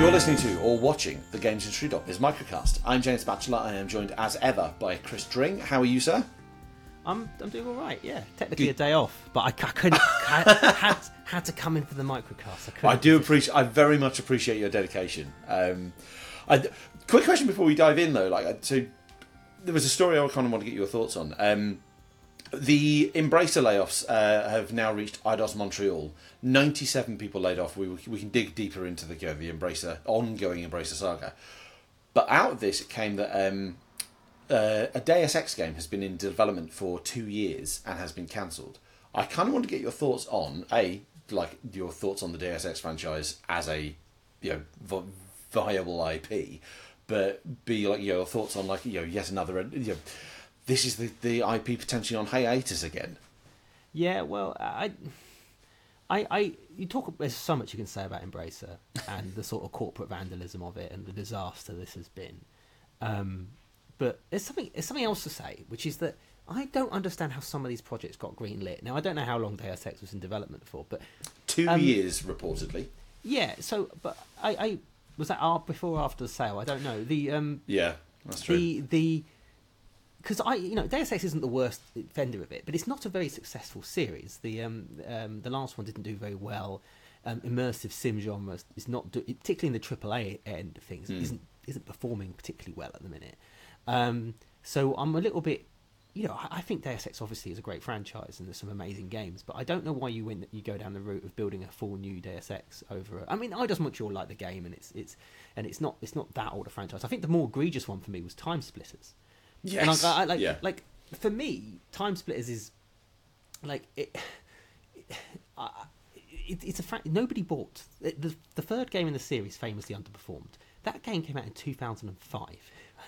You're listening to or watching the Games Industry Doctors microcast. I'm James Batchelor. I am joined as ever by Chris Dring. How are you, sir? I'm, I'm doing all right. Yeah, technically a day off, but I, I couldn't had, had had to come in for the microcast. I, I do appreciate. I very much appreciate your dedication. Um, I, quick question before we dive in, though. Like, so there was a story I kind of want to get your thoughts on. Um, the Embracer layoffs uh, have now reached Eidos Montreal. Ninety-seven people laid off. We we can dig deeper into the uh, the Embracer ongoing Embracer saga. But out of this, it came that um, uh, a Deus Ex game has been in development for two years and has been cancelled. I kind of want to get your thoughts on a like your thoughts on the Deus Ex franchise as a you know vi- viable IP, but be like your thoughts on like you know yet another you know this is the the IP potentially on hiatus again. Yeah, well, I, I, I, you talk. There's so much you can say about Embracer and the sort of corporate vandalism of it and the disaster this has been. Um, but there's something. There's something else to say, which is that I don't understand how some of these projects got greenlit. Now I don't know how long Deus Ex was in development for, but Two Um, years reportedly. yeah. So, but I, I was that before or after the sale. I don't know. The um, Yeah, that's true. the the because I you know Deus Ex isn't the worst vendor of it, but it's not a very successful series. The um, um the last one didn't do very well. Um, immersive sim genre is not do, particularly in the AAA end of things isn't isn't performing particularly well at the minute. Um, so I'm a little bit. You know, I I think Deus Ex obviously is a great franchise and there's some amazing games, but I don't know why you went you go down the route of building a full new Deus Ex over. I mean, I just Montreal like the game and it's it's and it's not it's not that old a franchise. I think the more egregious one for me was TimeSplitters. Yes. And I, I, like, yeah. like for me, TimeSplitters is like it. I it, it's a fra- nobody bought the, the the third game in the series famously underperformed. That game came out in two thousand and five,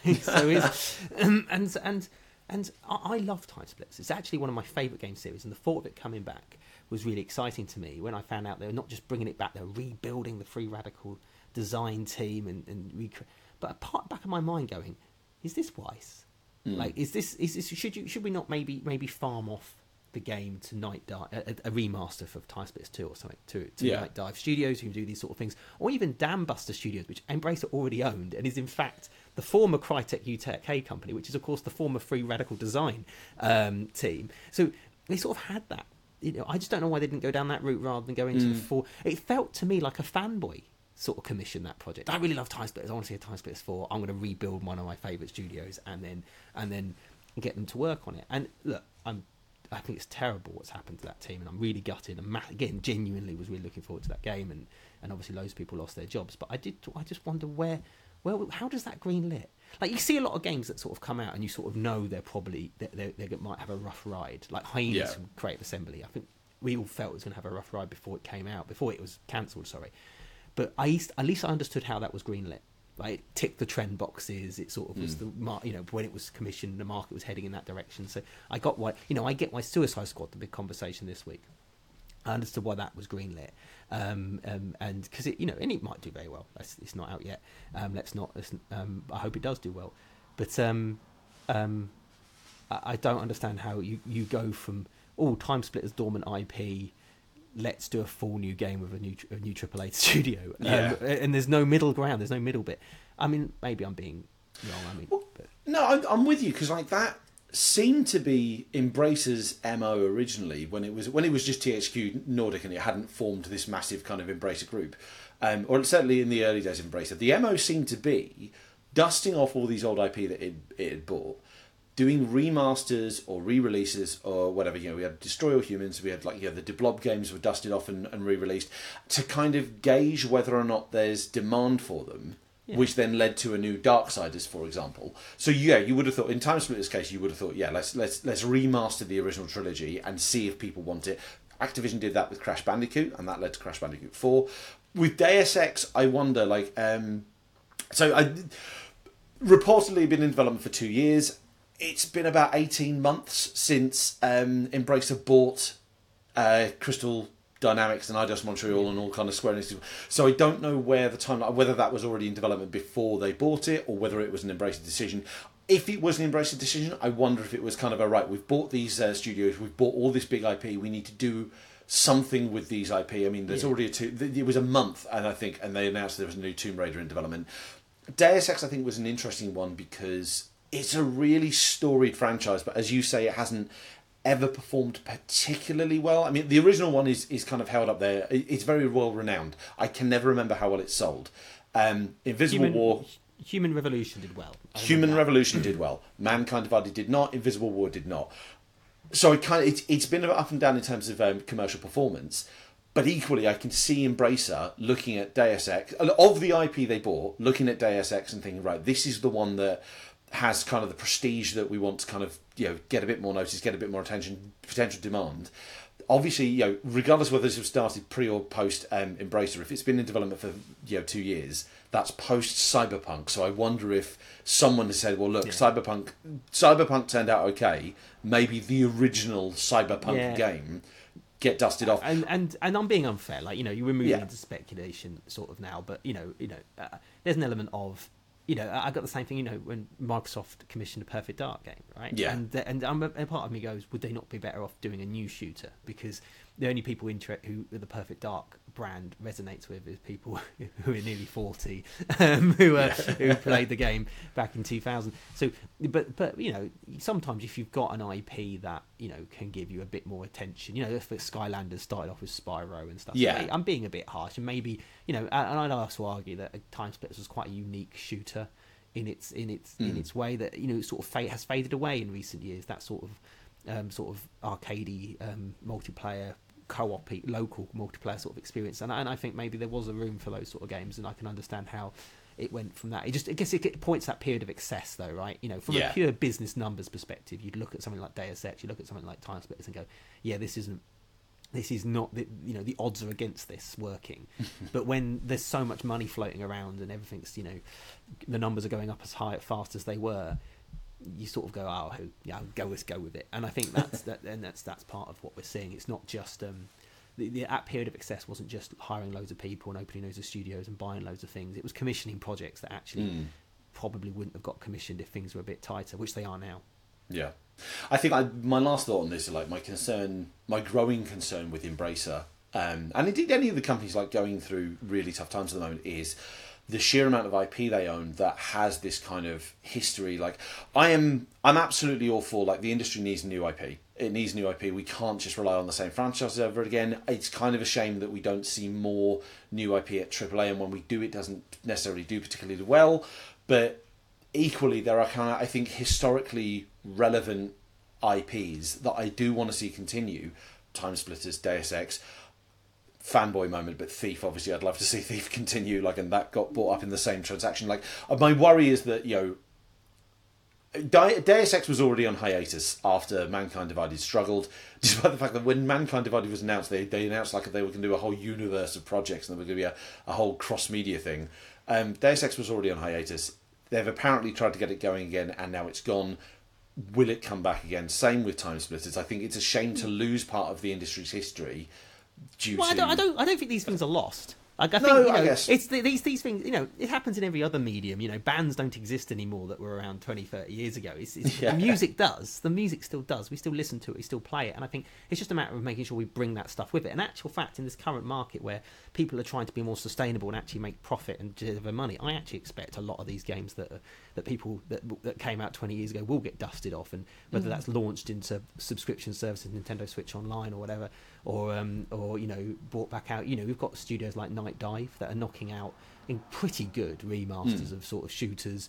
so it's um, and and and I, I love TimeSplitters. It's actually one of my favourite game series, and the thought of it coming back was really exciting to me when I found out they were not just bringing it back; they're rebuilding the Free Radical design team and and recre- but a part back of my mind going, is this wise? Like, is this is this should you should we not maybe maybe farm off the game to Nightdive, a, a remaster of TimeSplitters two or something to to Yeah. Nightdive Studios who do these sort of things, or even Dambuster Studios, which Embracer already owned and is in fact the former Crytek UK company, which is of course the former Free Radical Design um, team. So they sort of had that. You know, I just don't know why they didn't go down that route rather than go into the full. It felt to me like a fanboy sort of commission that project. I really love TimeSplitters. I want to see a TimeSplitters four. I'm going to rebuild one of my favourite studios and then and then get them to work on it. And look, I'm I think it's terrible what's happened to that team, and I'm really gutted. And again, genuinely was really looking forward to that game, and, and obviously loads of people lost their jobs. But I did, I just wonder where, where, how does that green lit? Like you see a lot of games that sort of come out, and you sort of know they're probably they they they might have a rough ride. Like Hyenas Yeah. from Creative Assembly, I think we all felt it was going to have a rough ride before it came out, before it was cancelled. Sorry, but I used, at least I understood how that was greenlit. Like it ticked the trend boxes. It sort of was the mar- you know when it was commissioned, the market was heading in that direction. So I got why you know I get why Suicide Squad the big conversation this week. I understood why that was greenlit, um, um, and because it you know and it might do very well. That's, it's not out yet. Um, let's not. Let's, um, I hope it does do well, but um, um, I, I don't understand how you, you go from oh TimeSplitters dormant IP. Let's do a full new game with a new a new AAA studio, um, Yeah. and there's no middle ground. There's no middle bit. I mean, maybe I'm being wrong. I mean, but, No, I'm, I'm with you because like that seemed to be Embracer's mo originally when it was when it was just THQ Nordic and it hadn't formed this massive kind of Embracer group, um, or certainly in the early days of Embracer, the mo seemed to be dusting off all these old IP that it, it had bought, doing remasters or re-releases or whatever. You know, we had Destroy All Humans, we had like you know the de Blob games were dusted off and, and re-released to kind of gauge whether or not there's demand for them which then led to a new Darksiders, for example. So yeah, you would have thought in TimeSplitters' case, you would have thought, yeah, let's let's let's remaster the original trilogy and see if people want it. Activision did that with Crash Bandicoot, and that led to Crash Bandicoot Four. With Deus Ex, I wonder, like, um, so I reportedly been in development for two years. It's been about eighteen months since um, Embracer bought uh, Crystal Dynamics and Eidos Montreal and all kind of Square Enix. So I don't know where the timeline, whether that was already in development before they bought it or whether it was an Embracer decision. If it was an Embracer decision, I wonder if it was kind of a right. We've bought these uh, studios, we've bought all this big IP. We need to do something with these IP. I mean, there's Yeah. already a two. It was a month, and I think, and they announced there was a new Tomb Raider in development. Deus Ex, I think, was an interesting one because it's a really storied franchise, but as you say, it hasn't ever performed particularly well. I mean, the original one is is kind of held up there. It's very well renowned. I can never remember how well it sold. Um, Invisible Human, War. Human Revolution did well. I Human. Revolution did well. Mankind Divided did not. Invisible War did not. So it kind of it's, it's been up and down in terms of um, commercial performance, but equally I can see Embracer looking at Deus Ex of the IP they bought, looking at Deus Ex and thinking, right, this is the one that has kind of the prestige that we want to kind of you know get a bit more notice, get a bit more attention, potential demand. Obviously, you know, regardless whether this was started pre or post um, Embracer, if it's been in development for you know two years, that's post Cyberpunk. So I wonder if someone has said, "Well, look, Cyberpunk, Cyberpunk turned out okay. Maybe the original Cyberpunk Yeah. game get dusted off." and and and I'm being unfair. Like you know, you're moving Yeah. into speculation sort of now, but you know, you know, uh, there's an element of you know, I got the same thing. You know, when Microsoft commissioned a Perfect Dark game, right? Yeah. And and um, a part of me goes, would they not be better off doing a new shooter? Because the only people inter- who are the Perfect Dark brand resonates with is people who are nearly forty, um, who uh, who played the game back in 2000. So, but but you know, sometimes if you've got an IP that you know can give you a bit more attention, you know, if Skylanders started off with Spyro and stuff, Yeah. I'm being a bit harsh, and maybe you know, and I'd also argue that TimeSplitters was quite a unique shooter in its in its in its way that you know sort of fade, has faded away in recent years. That sort of um, sort of arcadey um, multiplayer co-op local multiplayer sort of experience, and I, and I think maybe there was a room for those sort of games, and I can understand how it went from that. It just I guess it points that period of excess though, right? You know, from Yeah. a pure business numbers perspective, you'd look at something like Deus Ex, you look at something like TimeSplitters, and go, yeah, this isn't this is not the you know the odds are against this working but when there's so much money floating around and everything's you know the numbers are going up as high fast as they were you sort of go oh who- yeah go let's go with it. And i think that's that and that's that's part of what we're seeing. It's not just um the, the that period of excess wasn't just hiring loads of people and opening loads of studios and buying loads of things. It was commissioning projects that actually Mm. probably wouldn't have got commissioned if things were a bit tighter which they are now. Yeah, I think I, my last thought on this is like my concern, my growing concern with Embracer, um, and indeed any of the companies like going through really tough times at the moment is the sheer amount of IP they own that has this kind of history. Like I am, I'm absolutely all for like the industry needs new IP. It needs new IP. We can't just rely on the same franchises over again. It's kind of a shame that we don't see more new IP at AAA, and when we do, it doesn't necessarily do particularly well. But equally there are kind of I think historically relevant IPs that I do want to see continue. TimeSplitters, Deus Ex, fanboy moment, but Thief obviously I'd love to see Thief continue. Like, and that got bought up in the same transaction. Like, uh, my worry is that you know. Deus Ex was already on hiatus after Mankind Divided struggled, despite the fact that when Mankind Divided was announced, they, they announced like they were going to do a whole universe of projects and there was going to be a, a whole cross media thing. Um, Deus Ex was already on hiatus. They've apparently tried to get it going again, and now it's gone. Will it come back again? Same with TimeSplitters. I think it's a shame to lose part of the industry's history due Well, I don't, I don't, I don't think these things are lost. Like, I No, think you I guess. it's the, these these things. You know, it happens in every other medium. You know, bands don't exist anymore that were around 20, 30 years ago. It's, it's, Yeah. The music does. The music still does. We still listen to it. We still play it. And I think it's just a matter of making sure we bring that stuff with it. In actual fact, in this current market where people are trying to be more sustainable and actually make profit and deliver money, I actually expect a lot of these games that are, that people that that came out twenty years ago will get dusted off, and whether that's launched into subscription services, Nintendo Switch Online or whatever, or um, or you know brought back out. You know, we've got studios like Nightdive that are knocking out in pretty good remasters of sort of shooters,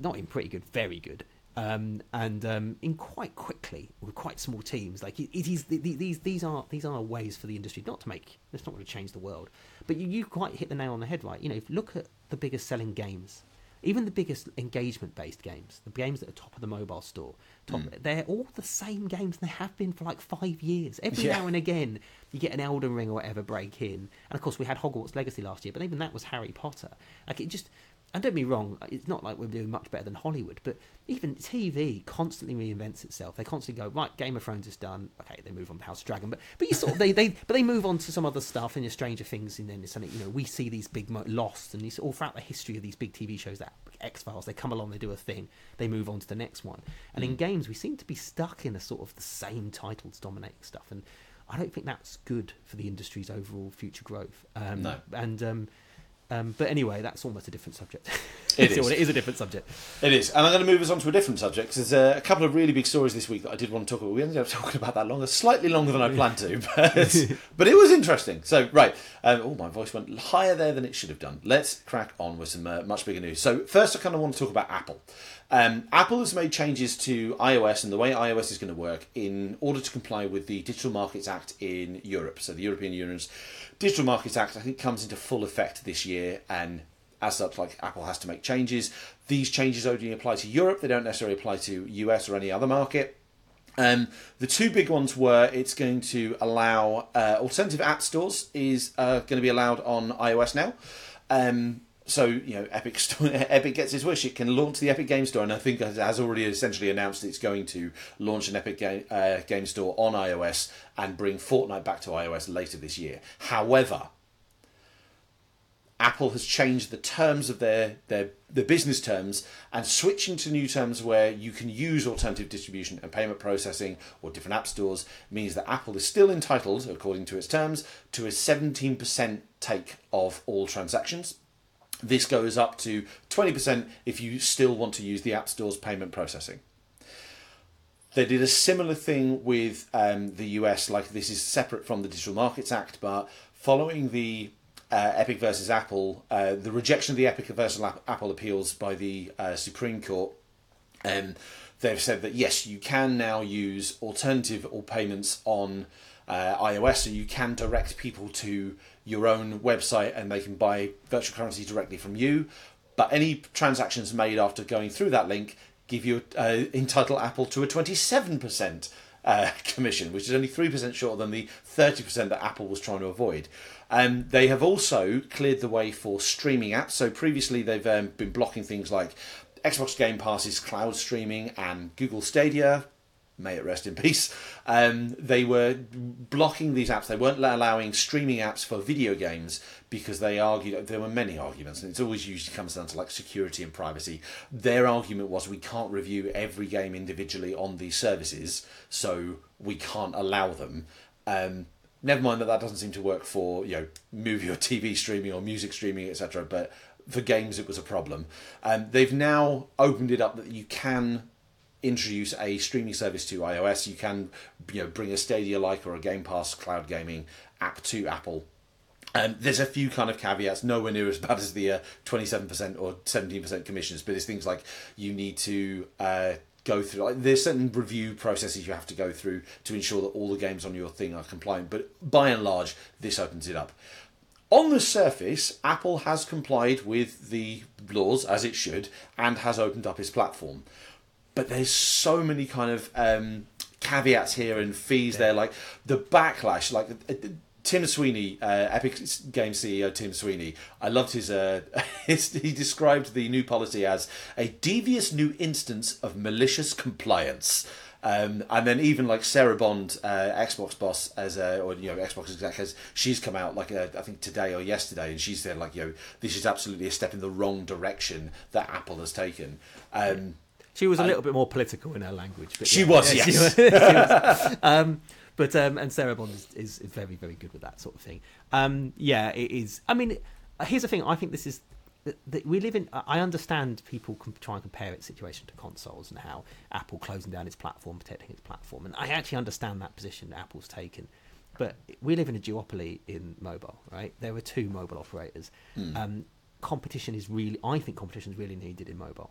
not in pretty good, very good. Um, and um, in quite quickly with quite small teams, like it, it is the, the, these these are these are ways for the industry not to make it's not going to change the world, but you, you quite hit the nail on the head, right? You know, if you look at the biggest selling games, even the biggest engagement based games, the games that are top of the mobile store, top, they're all the same games they have been for like five years. Every Yeah. now and again, you get an Elden Ring or whatever break in, and of course we had Hogwarts Legacy last year, but even that was Harry Potter. Like it just. And don't be wrong, it's not like we're doing much better than Hollywood, but even TV constantly reinvents itself. They constantly go, right, Game of Thrones is done. Okay, they move on to House of Dragon, but but you sort of they, they but they move on to some other stuff and your Stranger Things, and then it's something you know we see these big mo- Lost and these all throughout the history of these big TV shows that X Files. They come along, they do a thing, they move on to the next one, and in games we seem to be stuck in a sort of the same titles dominating stuff and. I don't think that's good for the industry's overall future growth. Um, No. And um, um, but anyway, that's almost a different subject. It is. it is a different subject. It is, and I'm going to move us on to a different subject. 'cause There's a, a couple of really big stories this week that I did want to talk about. We ended up talking about that longer, slightly longer than I planned to, but, but it was interesting. So, right, um, oh, my voice went higher there than it should have done. Let's crack on with some uh, much bigger news. So, first, I kind of want to talk about Apple. Um, Apple has made changes to iOS and the way iOS is going to work in order to comply with the Digital Markets Act in Europe. So, the European Union's Digital Markets Act, I think, comes into full effect this year, and as such, like Apple has to make changes. These changes only apply to Europe; they don't necessarily apply to US or any other market. Um, the two big ones were it's going to allow uh, alternative app stores is uh, going to be allowed on iOS now. Um, so you know, Epic Store, Epic gets its wish. It can launch the Epic Game Store, and I think it has already essentially announced it's going to launch an Epic Game, uh, Game Store on iOS and bring Fortnite back to iOS later this year. However, Apple has changed the terms of their, their their business terms and switching to new terms where you can use alternative distribution and payment processing or different app stores means that Apple is still entitled, according to its terms, to a 17% take of all transactions. This goes up to 20% if you still want to use the App Store's payment processing. They did a similar thing with um, the US, like this is separate from the Digital Markets Act, but following the uh, Epic versus Apple, uh, the rejection of the Epic versus Apple appeals by the uh, Supreme Court, um, they've said that yes, you can now use alternative or payments on uh, iOS, so you can direct people to your own website and they can buy virtual currency directly from you. But any transactions made after going through that link give you uh, entitle Apple to a twenty seven percent uh, commission, which is only 3% shorter than the 30% that Apple was trying to avoid. Um, they have also cleared the way for streaming apps. So previously they've um, been blocking things like Xbox Game Pass's cloud streaming and Google Stadia. May it rest in peace. Um, they were blocking these apps. They weren't allowing streaming apps for video games because they argued there were many arguments, and it's always usually comes down to like security and privacy. Their argument was we can't review every game individually on these services, so we can't allow them. Um, never mind that that doesn't seem to work for you know movie or TV streaming or music streaming, etc. But for games, it was a problem. Um, they've now opened it up that you can introduce a streaming service to iOS. You can you know bring a Stadia like or a Game Pass cloud gaming app to Apple. Um, there's a few kind of caveats, nowhere near as bad as the uh, 27% or 17% commissions, but it's things like you need to uh, go through, like, there's certain review processes you have to go through to ensure that all the games on your thing are compliant, but by and large, this opens it up. On the surface, Apple has complied with the laws as it should and has opened up its platform. But there's so many kind of um, caveats here and fees there, like the backlash, like uh, Tim Sweeney, uh, Epic Games CEO Tim Sweeney. I loved his, uh, his. He described the new policy as a devious new instance of malicious compliance. Um, and then even like Sarah Bond, uh, Xbox boss, as a, or you know Xbox exec, has she's come out like uh, I think today or yesterday, and she said like you know this is absolutely a step in the wrong direction that Apple has taken. Um, She was a little bit more political in her language. But She yeah, was, yeah, yes. she was. um, but um, and Sarah Bond is, is very very good with that sort of thing. Um, yeah, it is. I mean, here's the thing. I think this is that, we live in. I understand people can try and compare its situation to consoles and how Apple closing down its platform, protecting its platform, and I actually understand that position that Apple's taken. But we live in a duopoly in mobile, right? There are two mobile operators. Um, competition is really, I think, competition is really needed in mobile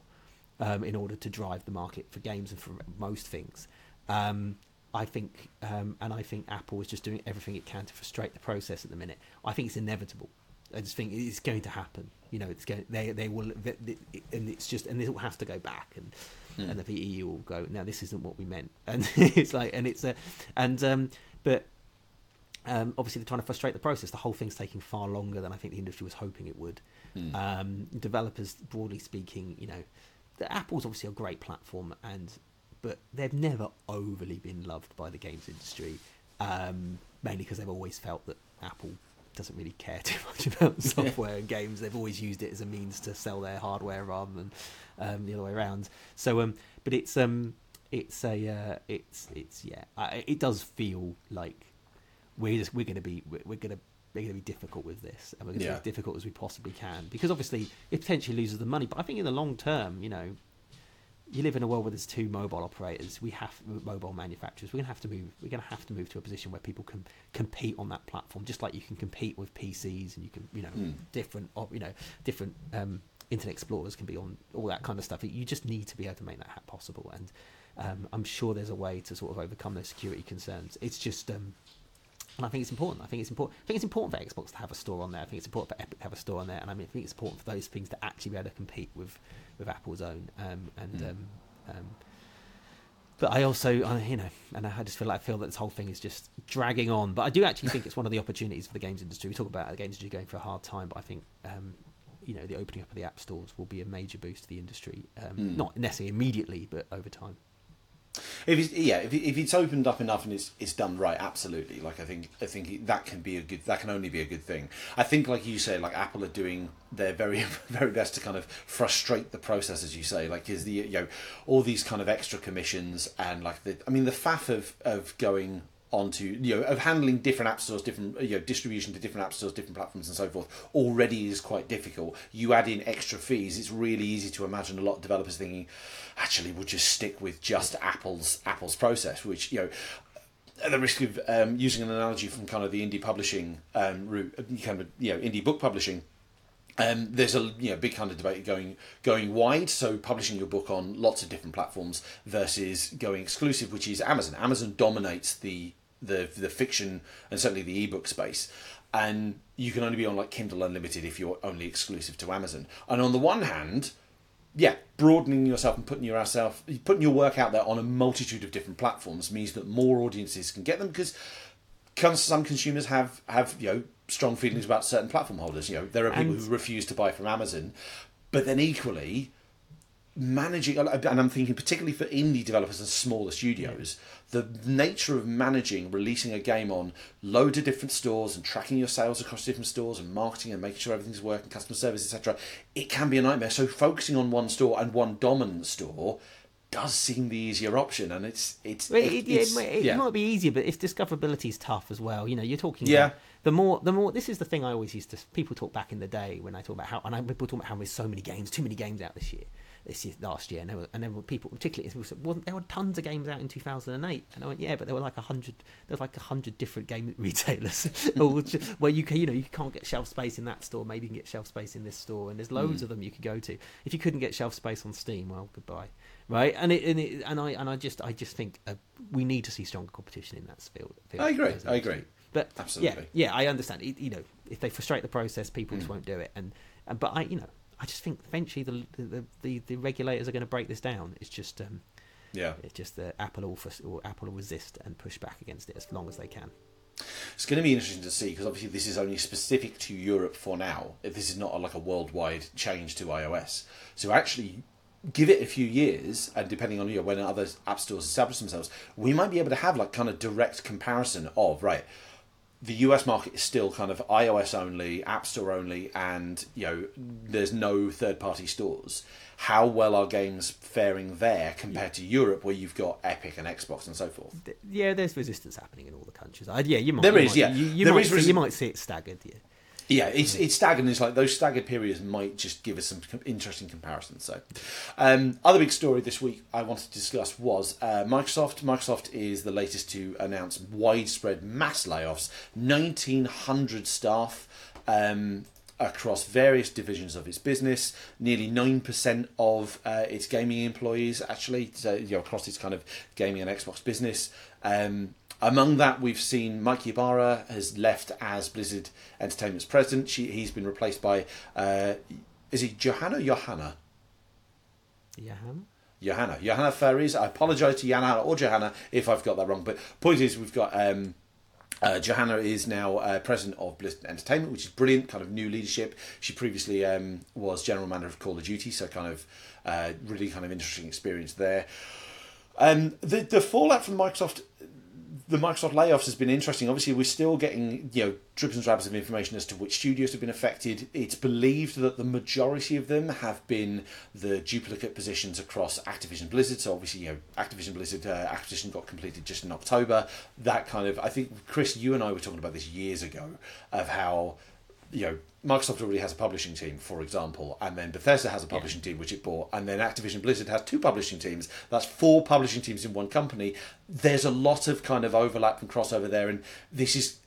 um, in order to drive the market for games and for most things. Um, I think, um, and I think Apple is just doing everything it can to frustrate the process at the minute. I think it's inevitable. I just think it's going to happen. You know, it's going. They they will, and it's just, and it will have to go back, and and the EU will go. Now this isn't what we meant, and it's like, and it's a, and um, but um, obviously they're trying to frustrate the process. The whole thing's taking far longer than I think the industry was hoping it would. Um, developers, broadly speaking, you know, the Apple's obviously a great platform, and but they've never overly been loved by the games industry, um, mainly because they've always felt that Apple doesn't really care too much about software and games. They've always used it as a means to sell their hardware rather than um, the other way around. So, um, but it's um, it's a uh, it's it's yeah, I, it does feel like we're just we're going to be we're, we're going we're going to be difficult with this, and we're going to Yeah. be as difficult as we possibly can because obviously it potentially loses the money. But I think in the long term, you know, you live in a world where there's two mobile operators. We have mobile manufacturers. We're going to have to move. We're going to have to move to a position where people can compete on that platform, just like you can compete with PCs and you can, you know, Hmm. different, you know, different um, internet explorers can be on all that kind of stuff. You just need to be able to make that ha- possible, and um, I'm sure there's a way to sort of overcome those security concerns. It's just. Um, and I think it's important. I think it's important. I think it's important for Xbox to have a store on there. I think it's important for Epic to have a store on there, and I mean, I think it's important for those things to actually be able to compete with with Apple's own. Um, and Mm. um, um, but I also, I, you know, and I just feel like I feel that this whole thing is just dragging on. But I do actually think it's one of the opportunities for the games industry. We talk about the games industry going for a hard time, but I think. Um, you know, the opening up of the app stores will be a major boost to the industry. Um, Mm. Not necessarily immediately, but over time. If it's, yeah, if, if it's opened up enough and it's it's done right, absolutely. Like I think I think that can be a good that can only be a good thing. I think, like you say, like Apple are doing their very very best to kind of frustrate the process, as you say. Like is the you know all these kind of extra commissions and like the I mean the faff of of going onto you know of handling different app stores different you know distribution to different app stores different platforms and so forth already is quite difficult you add in extra fees it's really easy to imagine a lot of developers thinking actually we'll just stick with just apple's apple's process which you know at the risk of um, using an analogy from kind of the indie publishing um, route, kind of you know indie book publishing, um, there's a you know big kind of debate going going wide. So publishing your book on lots of different platforms versus going exclusive, which is Amazon. Amazon dominates the the the fiction and certainly the ebook space, and you can only be on like Kindle Unlimited if you're only exclusive to Amazon. And on the one hand, yeah, broadening yourself and putting yourself putting your work out there on a multitude of different platforms means that more audiences can get them because some consumers have have you know strong feelings about certain platform holders. You know, there are people And- who refuse to buy from Amazon, but then equally managing and I'm thinking particularly for indie developers and smaller studios the nature of managing releasing a game on loads of different stores and tracking your sales across different stores and marketing and making sure everything's working customer service etc it can be a nightmare so focusing on one store and one dominant store does seem the easier option and it's it's, it- it, yeah, it, it's- might, it yeah. might be easier, but if discoverability is tough as well, you know, you're talking. Yeah. about The more, the more. This is the thing I always used to. People talk back in the day when I talk about how, and I, people talk about how there's so many games, too many games out this year, this year, last year, and there were, and there were people, particularly, people said, well, there were tons of games out in 2008, and I went, yeah, but there were like a hundred, there were like a hundred different game retailers, where you can, you know, you can't get shelf space in that store, maybe you can get shelf space in this store, and there's loads of them you could go to. If you couldn't get shelf space on Steam, well, goodbye right? And it, and it, and I and I just I just think uh, we need to see stronger competition in that field. field I agree, I agree. But Absolutely. yeah, yeah, I understand. It, you know, if they frustrate the process, people Mm. just won't do it. And, and but I, you know, I just think eventually the the, the, the regulators are going to break this down. It's just um, yeah it's just that Apple will fus- or Apple will resist and push back against it as long as they can. It's going to be interesting to see because obviously this is only specific to Europe for now. If this is not a, like a worldwide change to iOS, so actually give it a few years, and depending on you know, when other app stores establish themselves, we might be able to have like kind of direct comparison of right. The US market is still kind of iOS only, App Store only, and you know there's no third-party stores. How well are games faring there compared to Europe, where you've got Epic and Xbox and so forth? Yeah, there's resistance happening in all the countries. Yeah, you might. There you is, might- yeah. You, you There might is see, resi- you might see it staggered. Yeah. Yeah, it's it's staggered. It's like those staggered periods might just give us some interesting comparisons. So, um, other big story this week I wanted to discuss was uh, Microsoft. Microsoft is the latest to announce widespread mass layoffs, nineteen hundred staff. Um, Across various divisions of its business, nearly nine percent of uh, its gaming employees actually, so, you know, across its kind of gaming and Xbox business. Um, among that, we've seen Mike Ybarra has left as Blizzard Entertainment's president. She, he's been replaced by, uh, is he Johanna or Johanna? Johanna. Johanna Faries. I apologise to Johanna or Johanna if I've got that wrong. But point is, we've got um, uh, Johanna is now uh, president of Blizzard Entertainment, which is brilliant. Kind of new leadership. She previously um, was general manager of Call of Duty, so kind of uh, really kind of interesting experience there. Um, the the fallout from Microsoft the Microsoft layoffs has been interesting. Obviously, we're still getting you know drips and drabs of information as to which studios have been affected. It's believed that the majority of them have been the duplicate positions across Activision Blizzard. So obviously, you know, Activision Blizzard uh, acquisition got completed just in October. That kind of, I think, Chris, you and I were talking about this years ago of how you know Microsoft already has a publishing team, for example, and then Bethesda has a publishing yeah. team which it bought, and then Activision Blizzard has two publishing teams. That's four publishing teams in one company. There's a lot of kind of overlap and crossover there, and this is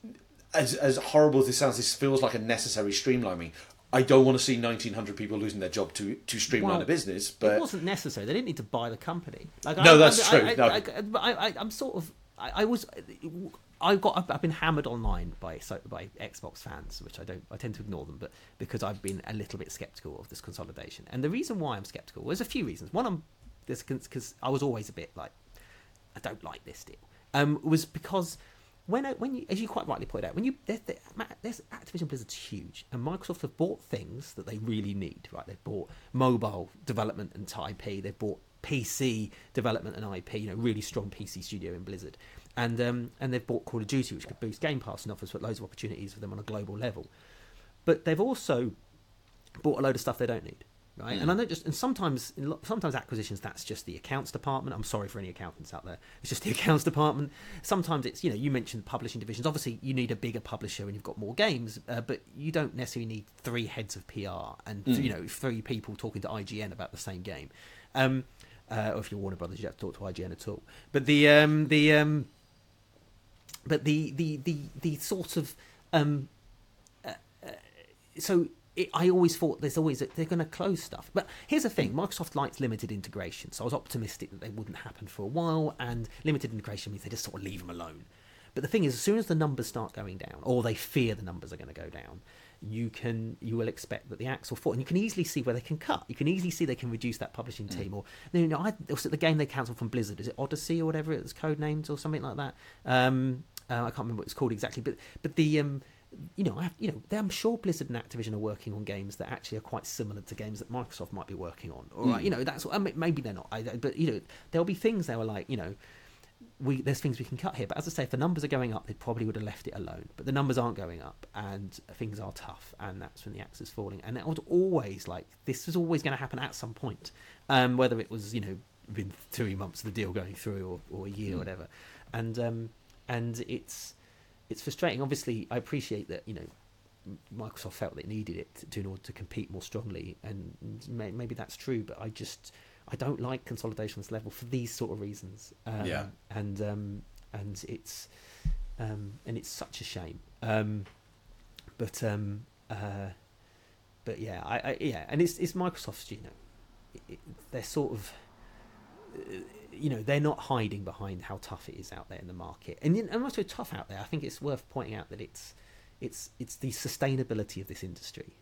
as as horrible as this sounds. This feels like a necessary streamlining. I don't want to see 1,900 people losing their job to to streamline well, a business, but it wasn't necessary. They didn't need to buy the company. Like, no, I, that's I, true. I, no. I, am sort of. I, was. I got I've been hammered online by by Xbox fans, which I don't I tend to ignore them, but because I've been a little bit skeptical of this consolidation, and the reason why I'm skeptical there's a few reasons. One, I'm this because I was always a bit like I don't like this deal. Um, was because when when you, as you quite rightly pointed out, when you there's, there's Activision Blizzard's huge, and Microsoft have bought things that they really need. Right, they've bought mobile development and IP. They've bought PC development and IP. You know, really strong PC studio in Blizzard and um, and they've bought Call of Duty, which could boost Game Pass and offers but loads of opportunities for them on a global level. But they've also bought a load of stuff they don't need, right? Mm. And I know just and sometimes sometimes acquisitions that's just the accounts department. I'm sorry for any accountants out there. It's just the accounts department. Sometimes it's you know you mentioned publishing divisions. Obviously you need a bigger publisher and you've got more games, uh, but you don't necessarily need three heads of PR and mm. you know three people talking to IGN about the same game. Um, uh, or if you're Warner Brothers, you have to talk to IGN at all. But the um, the um, but the the the the sort of um, uh, uh, so it, I always thought there's always a, they're going to close stuff. But here's the thing: Microsoft likes limited integration, so I was optimistic that they wouldn't happen for a while. And limited integration means they just sort of leave them alone. But the thing is, as soon as the numbers start going down, or they fear the numbers are going to go down, you can you will expect that the axe will fall, and you can easily see where they can cut. You can easily see they can reduce that publishing team, mm. or you know, I, was the game they cancelled from Blizzard? Is it Odyssey or whatever it's code names or something like that? Um, uh, I can't remember what it's called exactly, but but the um, you know, I have, you know, I'm sure Blizzard and Activision are working on games that actually are quite similar to games that Microsoft might be working on. All right, mm. you know, that's I mean, maybe they're not, I, but you know, there'll be things they were like, you know, we there's things we can cut here. But as I say, if the numbers are going up, they probably would have left it alone. But the numbers aren't going up, and things are tough, and that's when the axe is falling. And it was always like this was always going to happen at some point, um, whether it was you know been three months of the deal going through or, or a year mm. or whatever, and um, and it's it's frustrating. Obviously, I appreciate that you know Microsoft felt they needed it to, in order to compete more strongly, and may, maybe that's true. But I just I don't like consolidation on this level for these sort of reasons. Um, yeah, and um, and it's um, and it's such a shame. Um, but um, uh, but yeah, I, I, yeah, and it's it's Microsoft's. You know, it, it, they're sort of. You know they're not hiding behind how tough it is out there in the market, and and also tough out there. I think it's worth pointing out that it's it's it's the sustainability of this industry.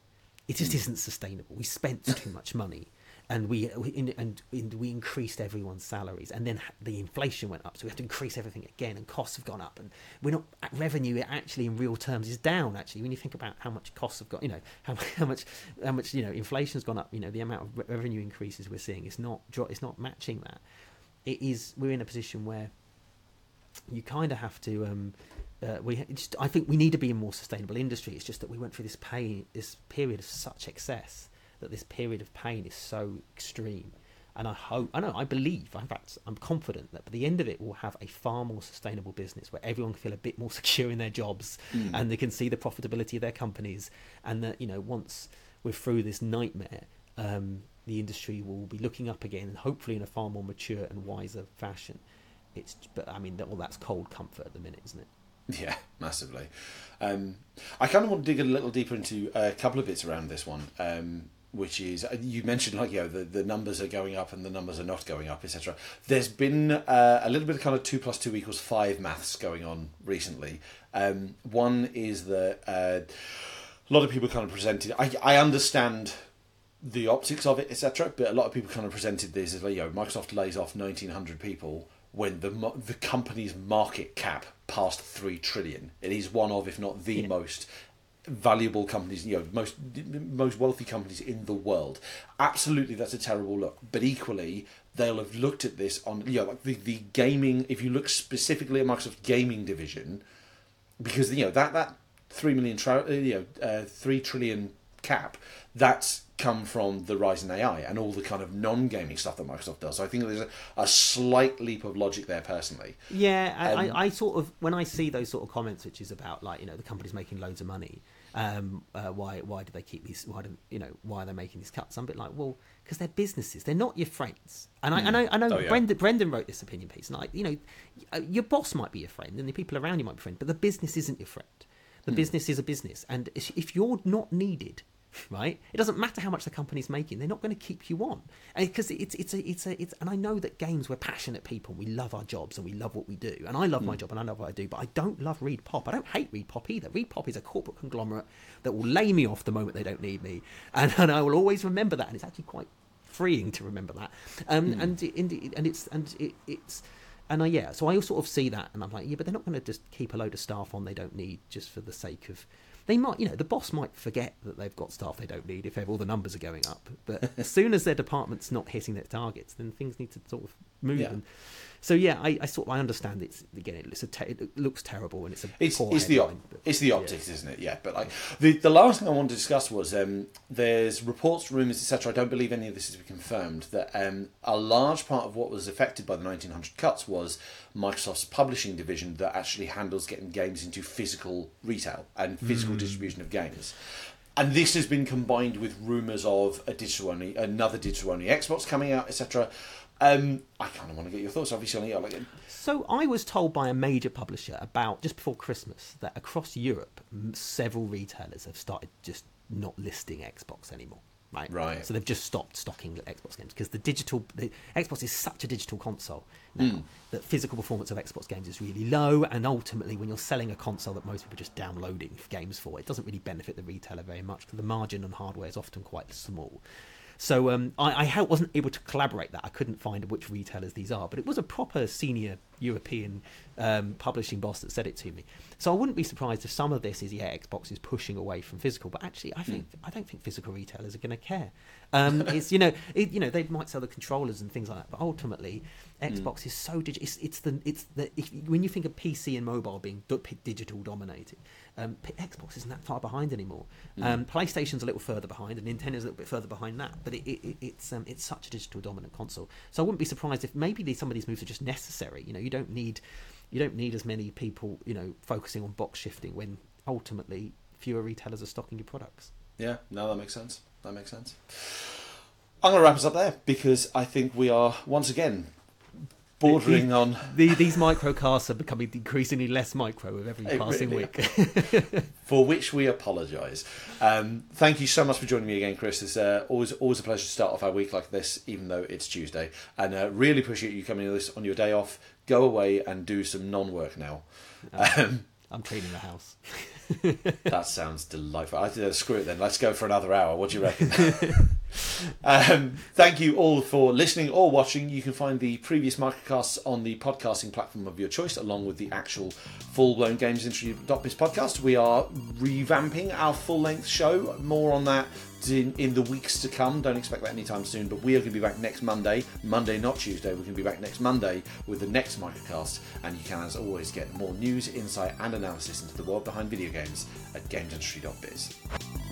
It just hmm. isn't sustainable. We spent too much money, and we, we and, and we increased everyone's salaries, and then the inflation went up, so we have to increase everything again, and costs have gone up, and we're not revenue actually in real terms is down. Actually, when you think about how much costs have got, you know how, how much how much you know inflation's gone up, you know the amount of revenue increases we're seeing is not it's not matching that it is we're in a position where you kind of have to. Um, uh, we just, I think we need to be a more sustainable industry. It's just that we went through this pain, this period of such excess that this period of pain is so extreme. And I hope, I know, I believe, in fact, I'm confident that by the end of it, we'll have a far more sustainable business where everyone can feel a bit more secure in their jobs mm. and they can see the profitability of their companies. And that, you know, once we're through this nightmare, um, the industry will be looking up again, and hopefully in a far more mature and wiser fashion. It's, but I mean, all that's cold comfort at the minute, isn't it? Yeah, massively. Um, I kind of want to dig a little deeper into a couple of bits around this one, um, which is uh, you mentioned like you know the, the numbers are going up and the numbers are not going up, etc. There's been uh, a little bit of kind of two plus two equals five maths going on recently. Um, one is that uh, a lot of people kind of presented. I I understand the optics of it, etc. But a lot of people kind of presented this as, you know, Microsoft lays off 1,900 people when the the company's market cap passed three trillion. It is one of, if not the yeah. most valuable companies, you know, most most wealthy companies in the world. Absolutely, that's a terrible look. But equally, they'll have looked at this on, you know, like the, the gaming. If you look specifically at Microsoft's gaming division, because you know that that three million, tra- uh, you know, uh, three trillion cap, that's come from the rise in AI and all the kind of non-gaming stuff that Microsoft does. So I think there's a, a slight leap of logic there, personally. Yeah, I, Um, I, I sort of when I see those sort of comments, which is about like you know the company's making loads of money. Um, uh, why why do they keep these? Why do you know why are they making these cuts? I'm a bit like, well, because they're businesses. They're not your friends. And I, I know I know Oh, yeah. Brendan, Brendan wrote this opinion piece, and like you know, your boss might be your friend, and the people around you might be friend, but the business isn't your friend. The business is a business, and if you're not needed, right, it doesn't matter how much the company's making. They're not going to keep you on, because it's it's a it's a it's. And I know that games we're passionate people. We love our jobs and we love what we do. And I love my job and I love what I do. But I don't love ReedPop. I don't hate ReedPop either. ReedPop is a corporate conglomerate that will lay me off the moment they don't need me, and, and I will always remember that. And it's actually quite freeing to remember that. Um, and it, and and it's and it, it's. And I, yeah, so I sort of see that, and I'm like, yeah, but they're not going to just keep a load of staff on they don't need just for the sake of. They might, you know, the boss might forget that they've got staff they don't need if all the numbers are going up. But as soon as their department's not hitting their targets, then things need to sort of move. Yeah. And so yeah, I, I sort of I understand it's again it looks a te- it looks terrible and it's a It's, poor it's the op- it's the optics, isn't it? Yeah, but like the the last thing I wanted to discuss was um, there's reports, rumours, etc. I don't believe any of this has been confirmed. That um, a large part of what was affected by the 1900 cuts was Microsoft's publishing division that actually handles getting games into physical retail and physical distribution of games. And this has been combined with rumours of a digital only, another digital only Xbox coming out, etc. Um, I kind of want to get your thoughts. Obviously, on it. like So I was told by a major publisher about just before Christmas that across Europe, several retailers have started just not listing Xbox anymore. Right. Right. So they've just stopped stocking Xbox games because the digital the Xbox is such a digital console now Hmm. that physical performance of Xbox games is really low, and ultimately, when you're selling a console that most people are just downloading games for, it doesn't really benefit the retailer very much because the margin on hardware is often quite small. So um, I, I ha- wasn't able to collaborate that. I couldn't find which retailers these are, but it was a proper senior European um, publishing boss that said it to me. So I wouldn't be surprised if some of this is yeah, Xbox is pushing away from physical, but actually I think I don't think physical retailers are going to care. Um, it's you know it, you know they might sell the controllers and things like that, but ultimately Xbox is so digital. It's, it's the it's the if, when you think of PC and mobile being digital dominated, um, Xbox isn't that far behind anymore. Um, PlayStation's a little further behind, and Nintendo's a little bit further behind that. But it, it, it- it's um, it's such a digital dominant console. So I wouldn't be surprised if maybe these, some of these moves are just necessary. You know, you don't need you don't need as many people you know focusing on box shifting when ultimately fewer retailers are stocking your products. Yeah, no, that makes sense. That makes sense. I'm going to wrap us up there because I think we are once again bordering on. The, these microcasts are becoming increasingly less micro with every It passing really week. For which we apologise. Um, thank you so much for joining me again, Chris. It's uh, always always a pleasure to start off our week like this, even though it's Tuesday. And uh, really appreciate you coming to this on your day off. Go away and do some non-work now. Um, I'm cleaning the house. that sounds delightful. I did screw it then. Let's go for another hour. What do you reckon? um, thank you all for listening or watching. You can find the previous microcasts on the podcasting platform of your choice, along with the actual full-blown Games Industry.biz podcast. We are revamping our full-length show. More on that in, in the weeks to come. Don't expect that anytime soon. But we are going to be back next Monday. Monday, not Tuesday. We're going to be back next Monday with the next microcast. And you can, as always, get more news, insight, and analysis into the world behind video games at GamesIndustry.biz.